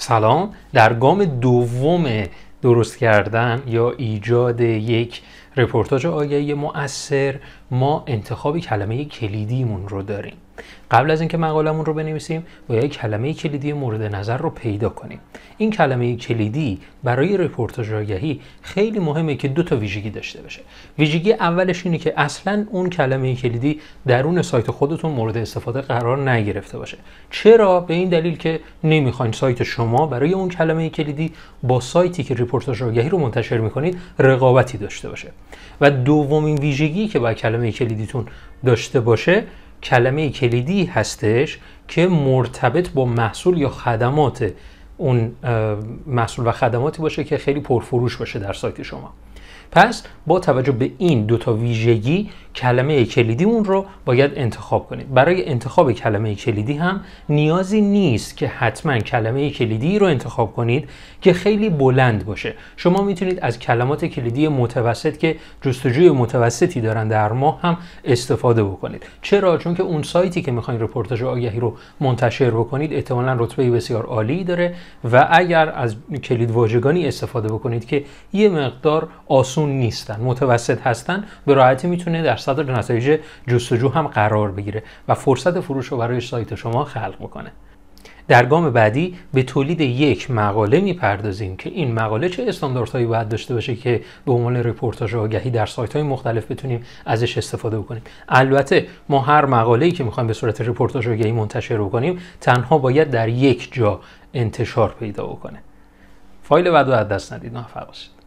سلام. در گام دوم درست کردن یا ایجاد یک رپورتاج آگهی مؤثر ما انتخاب کلمه کلیدیمون رو داریم. قبل از اینکه مقالمون رو بنویسیم باید کلمه کلیدی مورد نظر رو پیدا کنیم. این کلمه کلیدی برای رپورتاج آگهی خیلی مهمه که دو تا ویژگی داشته باشه. ویژگی اولش اینه که اصلا اون کلمه کلیدی درون سایت خودتون مورد استفاده قرار نگرفته باشه. چرا؟ به این دلیل که نمی‌خواین سایت شما برای اون کلمه کلیدی با سایتی که رپورتاج آگهی رو منتشر می‌کنید رقابتی داشته باشه. و دومین ویژگی که باید کلمه کلیدیتون داشته باشه کلمه کلیدی هستش که مرتبط با محصول یا خدمات اون محصول و خدماتی باشه که خیلی پرفروش باشه در سایت شما. پس با توجه به این دو تا ویژگی کلمه کلیدیمون رو باید انتخاب کنید. برای انتخاب کلمه کلیدی هم نیازی نیست که حتما کلمه کلیدی رو انتخاب کنید که خیلی بلند باشه. شما می‌تونید از کلمات کلیدی متوسط که جستجوی متوسطی دارن در ماه هم استفاده بکنید. چرا؟ چون که اون سایتی که می‌خواین رپورتاج آگهی رو منتشر بکنید احتمالا رتبه بسیار عالی داره. و اگر از کلید واژگانی استفاده بکنید که یه مقدار آسون نیستن متوسط هستن به راحتی می‌تونه در صدر نتایج جستجو هم قرار بگیره و فرصت فروش رو برای سایت شما خلق بکنه. در گام بعدی به تولید یک مقاله می‌پردازیم که این مقاله چه استانداردهایی باید داشته باشه که به عنوان رپورتاج آگهی در سایت های مختلف بتونیم ازش استفاده بکنیم. البته ما هر مقاله‌ای که می‌خوایم به صورت رپورتاج آگهی منتشر بکنیم تنها باید در یک جا انتشار پیدا بکنه. فایل بعد از دست ندید. موفق باشید.